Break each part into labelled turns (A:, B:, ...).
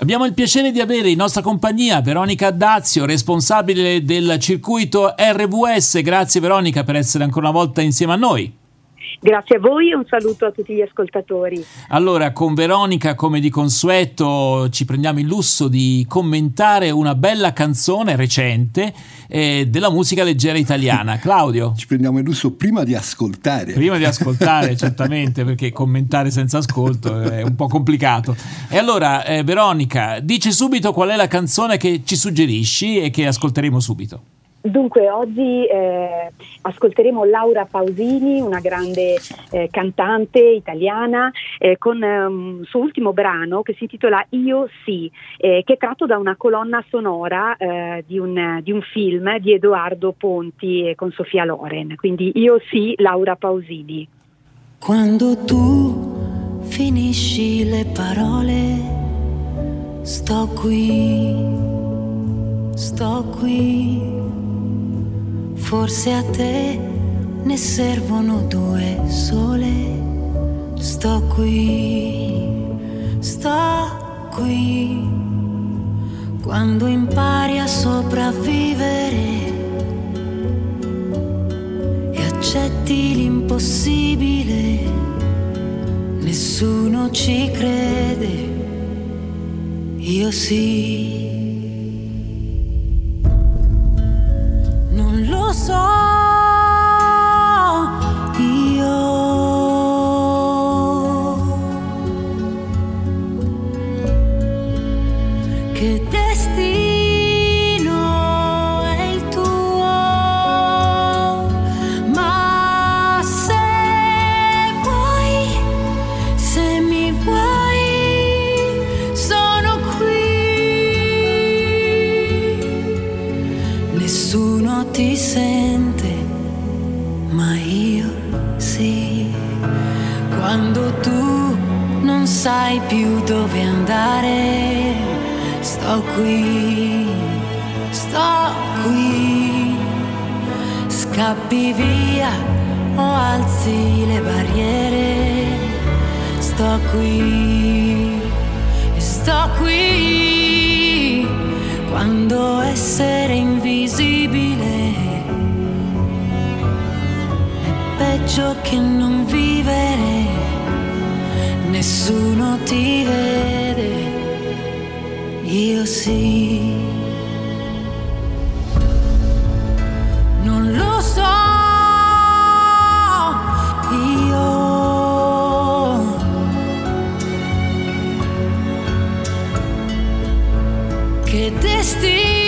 A: Abbiamo il piacere di avere in nostra compagnia Veronica Dazio, responsabile del circuito RVS. Grazie Veronica per essere ancora una volta insieme a noi.
B: Grazie a voi e un saluto a tutti gli ascoltatori.
A: Allora, con Veronica, come di consueto, ci prendiamo il lusso di commentare una bella canzone recente eh, della musica leggera italiana. Claudio.
C: Ci prendiamo il lusso prima di ascoltare.
A: Prima di ascoltare, certamente, perché commentare senza ascolto è un po' complicato. E allora, eh, Veronica, dici subito qual è la canzone che ci suggerisci e che ascolteremo subito.
B: Dunque, oggi eh, ascolteremo Laura Pausini, una grande eh, cantante italiana, eh, con um, il suo ultimo brano che si intitola Io sì, eh, che è tratto da una colonna sonora eh, di un, di, un, film di Edoardo Ponti con Sofia Loren. Quindi Io sì, Laura Pausini.
D: Quando tu finisci le parole, sto qui, sto qui Forse a te ne servono due sole. Sto qui, sto qui. Quando impari a sopravvivere e accetti l'impossibile, nessuno ci crede. Io sì. que te qui, sto qui, scappi via o alzi le barriere, sto qui, sto qui, quando essere invisibile peggio che non vivere, nessuno ti vede io sì. Non lo so, io. Che destino.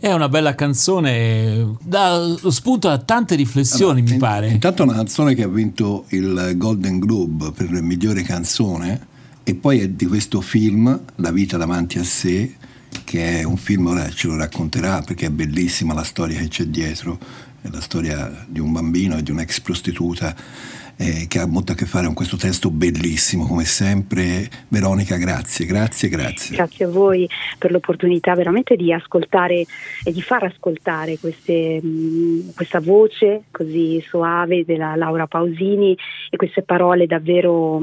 A: È una bella canzone, dà lo spunto a tante riflessioni, allora, mi pare.
C: Intanto è una canzone che ha vinto il Golden Globe per la migliore canzone e poi è di questo film, La vita davanti a sé, che è un film, ora ce lo racconterà perché è bellissima la storia che c'è dietro, è la storia di un bambino e di un'ex prostituta eh, che ha molto a che fare con questo testo bellissimo, come sempre. Veronica, grazie, grazie, grazie.
B: Grazie a voi per l'opportunità veramente di ascoltare e di far ascoltare queste, mh, questa voce così soave della Laura Pausini e queste parole davvero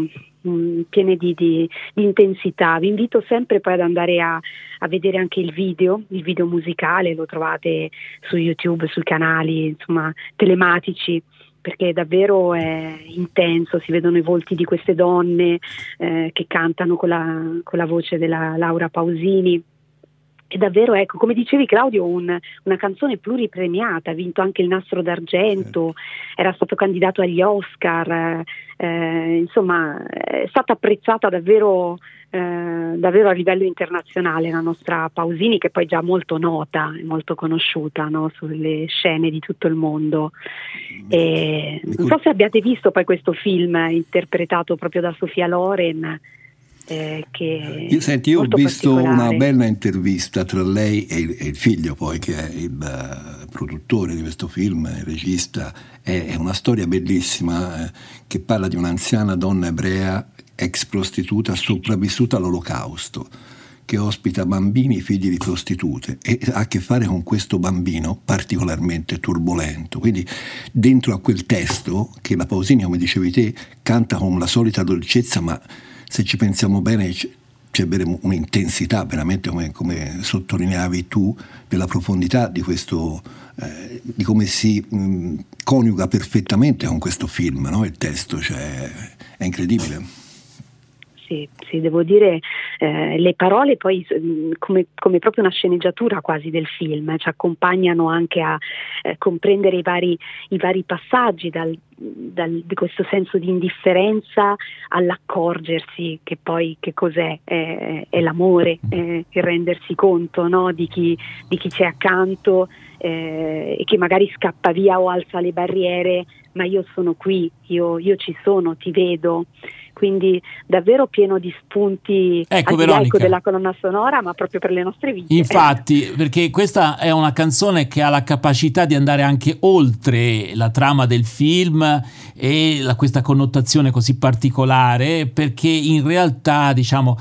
B: piene di, di, di, intensità. Vi invito sempre poi ad andare a, a, vedere anche il video, il video musicale, lo trovate su YouTube, sui canali insomma, telematici perché davvero è intenso, si vedono i volti di queste donne eh, che cantano con la, con la voce della Laura Pausini è davvero, ecco, come dicevi Claudio, un, una canzone pluripremiata, ha vinto anche il Nastro d'Argento, era stato candidato agli Oscar, eh, insomma è stata apprezzata davvero, eh, davvero, a livello internazionale la nostra Pausini, che poi è già molto nota e molto conosciuta no? sulle scene di tutto il mondo. E, non so se abbiate visto poi questo film interpretato proprio da Sofia Loren eh, che
C: io, senti, io ho visto una bella intervista tra lei e il, e il figlio poi che è il uh, produttore di questo film, il regista, è, è una storia bellissima eh, che parla di un'anziana donna ebrea ex prostituta sopravvissuta all'olocausto che ospita bambini figli di prostitute e ha a che fare con questo bambino particolarmente turbolento. Quindi dentro a quel testo che la Pausini, come dicevi te, canta con la solita dolcezza ma se ci pensiamo bene c'è un'intensità veramente come, come, sottolineavi tu della profondità di questo eh, di come si mh, coniuga perfettamente con questo film no? il testo cioè, è incredibile
B: sì, sì, devo dire, eh, le parole poi come, come, proprio una sceneggiatura quasi del film, eh, ci accompagnano anche a eh, comprendere i vari, i vari passaggi dal, dal, di questo senso di indifferenza all'accorgersi che poi che cos'è, è, è l'amore, è il rendersi conto no? di, chi, di, chi, c'è accanto eh, e che magari scappa via o alza le barriere, ma io sono qui, io, io ci sono, ti vedo quindi davvero pieno di spunti
A: ecco, Veronica.
B: della colonna sonora, ma proprio per le nostre vite.
A: Infatti, perché questa è una canzone che ha la capacità di andare anche oltre la trama del film e la, questa connotazione così particolare, perché in realtà, diciamo,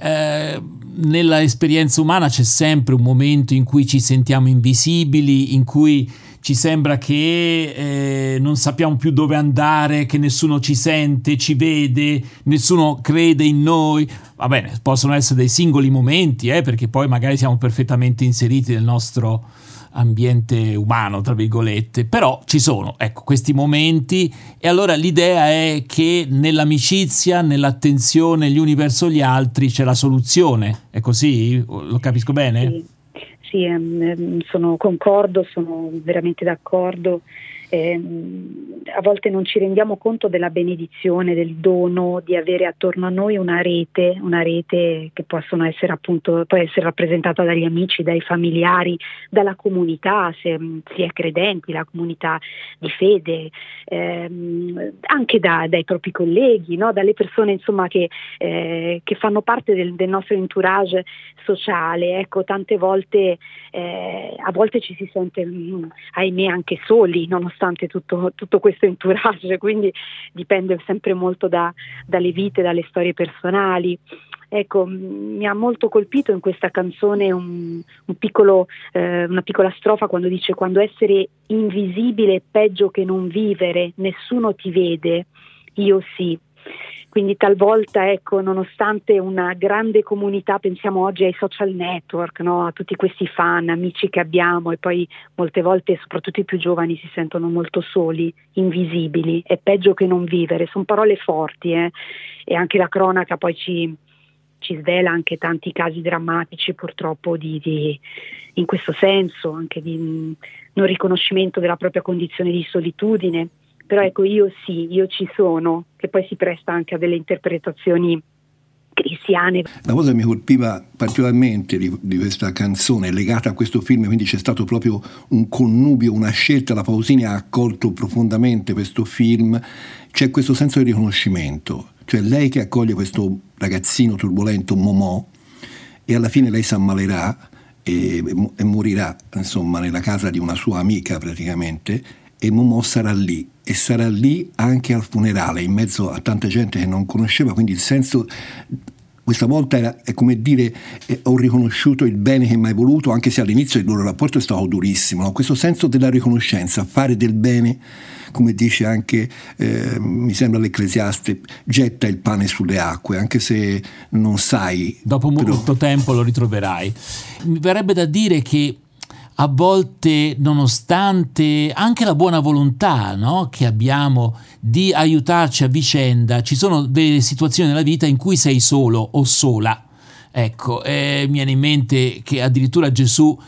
A: eh, nella esperienza umana c'è sempre un momento in cui ci sentiamo invisibili, in cui ci sembra che eh, non sappiamo più dove andare, che nessuno ci sente, ci vede, nessuno crede in noi. Va bene, possono essere dei singoli momenti, eh, perché poi magari siamo perfettamente inseriti nel nostro ambiente umano, tra virgolette, però ci sono, ecco, questi momenti e allora l'idea è che nell'amicizia, nell'attenzione gli uni verso gli altri c'è la soluzione, è così? Lo capisco bene?
B: Sì sì, ehm, sono concordo, sono veramente d'accordo eh, a volte non ci rendiamo conto della benedizione, del dono di avere attorno a noi una rete, una rete che possono essere appunto, può essere rappresentata dagli amici, dai familiari, dalla comunità, se si è credenti, la comunità di fede, ehm, anche da, dai propri colleghi, no? dalle persone insomma che, eh, che fanno parte del, del, nostro entourage sociale. Ecco, tante volte, eh, a volte ci si sente, mm, ahimè, anche soli, nonostante nonostante tutto, tutto questo entourage, quindi dipende sempre molto da, dalle vite, dalle storie personali. Ecco, mi ha molto colpito in questa canzone un, un piccolo, eh, una piccola strofa quando dice quando essere invisibile è peggio che non vivere, nessuno ti vede, io sì. Quindi talvolta, ecco, nonostante una grande comunità, pensiamo oggi ai social network, no? a tutti questi fan, amici che abbiamo e poi molte volte, soprattutto i più giovani, si sentono molto soli, invisibili, è peggio che non vivere, sono parole forti eh? e anche la cronaca poi ci, ci svela anche tanti casi drammatici purtroppo di, di, in questo senso, anche di non riconoscimento della propria condizione di solitudine però ecco io sì, io ci sono, che poi si presta anche a delle interpretazioni cristiane.
C: La cosa che mi colpiva particolarmente di, di, questa canzone legata a questo film, quindi c'è stato proprio un connubio, una scelta, la Pausini ha accolto profondamente questo film, c'è questo senso di riconoscimento, cioè lei che accoglie questo ragazzino turbolento, Momò, e alla fine lei si ammalerà e, e morirà insomma nella casa di una sua amica praticamente e Momo sarà lì e sarà lì anche al funerale in mezzo a tanta gente che non conosceva quindi il senso questa volta era, è come dire eh, ho riconosciuto il bene che mi hai voluto anche se all'inizio il loro rapporto è stato durissimo no? questo senso della riconoscenza fare del bene come dice anche, eh, mi sembra l'Ecclesiaste, getta il pane sulle acque, anche se non sai.
A: Dopo però... molto tempo lo ritroverai. Mi verrebbe da dire che a volte, nonostante anche la buona volontà no, che abbiamo di aiutarci a vicenda, ci sono delle situazioni nella vita in cui sei solo o sola. Ecco, eh, mi viene in mente che addirittura Gesù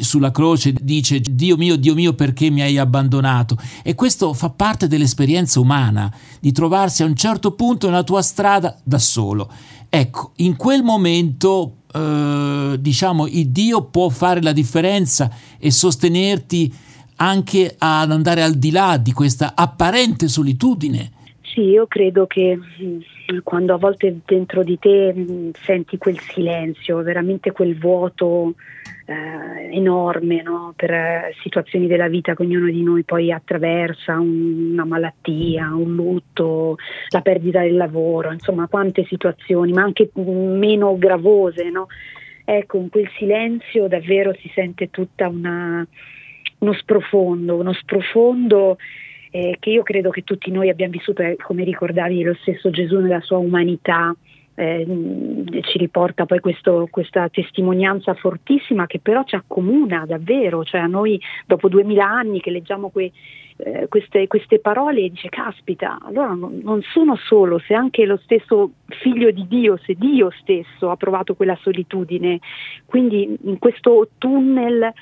A: sulla croce dice Dio mio, Dio mio perché mi hai abbandonato e questo fa parte dell'esperienza umana di trovarsi a un certo punto nella tua strada da solo. Ecco, in quel momento eh, diciamo il Dio può fare la differenza e sostenerti anche ad andare al di là di questa apparente solitudine.
B: Sì, io credo che mm, quando a volte dentro di te mm, senti quel silenzio, veramente quel vuoto eh, enorme no? per eh, situazioni della vita che ognuno di noi poi attraversa, un, una malattia, un lutto, la perdita del lavoro, insomma quante situazioni, ma anche meno gravose. No? Ecco, in quel silenzio davvero si sente tutta una, uno sprofondo, uno sprofondo eh, che io credo che tutti noi abbiamo vissuto, eh, come ricordavi, lo stesso Gesù nella sua umanità eh, ci riporta poi questo, questa testimonianza fortissima che però ci accomuna davvero, cioè a noi dopo duemila anni che leggiamo que, eh, queste, queste, parole dice caspita, allora non sono solo, se anche lo stesso figlio di Dio, se Dio stesso ha provato quella solitudine, quindi in questo tunnel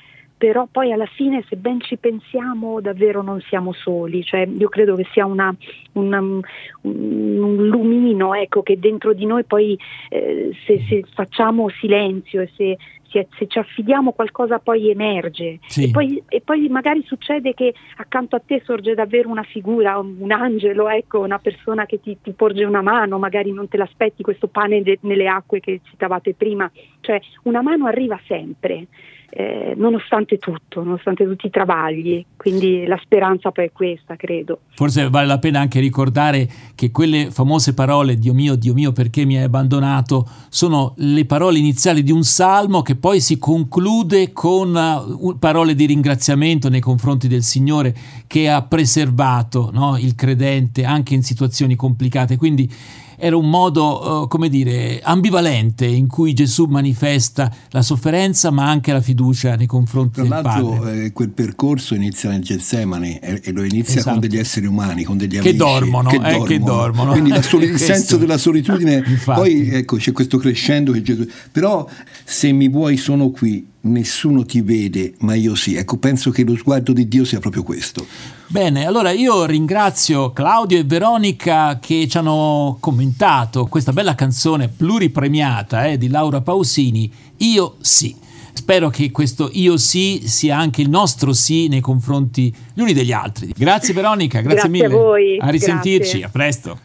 B: però poi alla fine se ben ci pensiamo davvero non siamo soli, cioè, io credo che sia una, una, un, un, lumino ecco, che dentro di noi poi eh, se, se, facciamo silenzio e se, se, se, ci affidiamo qualcosa poi emerge. Sì. e, poi, e, poi, magari succede che accanto a te sorge davvero una figura, un, un angelo, ecco, una persona che ti, ti, porge una mano, magari non te l'aspetti questo pane de, nelle acque che citavate prima, cioè una mano arriva sempre eh, nonostante tutto, nonostante tutti i travagli. Quindi la speranza poi è questa, credo.
A: Forse vale la pena anche ricordare che quelle famose parole Dio mio, Dio mio, perché mi hai abbandonato, sono le parole iniziali di un salmo che poi si conclude con uh, parole di ringraziamento nei confronti del Signore che ha preservato no, il credente anche in situazioni complicate. Quindi era un modo, uh, come dire, ambivalente in cui Gesù manifesta la sofferenza ma anche la fiducia nei confronti Tra del
C: Padre. Eh, quel percorso inizia nel Getsemani e, e lo inizia esatto. con degli esseri umani, con degli amici.
A: Che dormono, che, eh, dormono. che dormono.
C: Quindi soli- il senso della solitudine, poi ecco c'è questo crescendo che Gesù... Però se mi vuoi sono qui, nessuno ti vede, ma io sì. Ecco, penso che lo sguardo di Dio sia proprio questo.
A: Bene, allora io ringrazio Claudio e Veronica che ci hanno commentato questa bella canzone pluripremiata eh, di Laura Pausini, Io sì. Spero che questo io sì sia anche il nostro sì nei confronti gli uni degli altri. Grazie Veronica, grazie, grazie mille.
B: A voi.
A: A risentirci, grazie. a presto.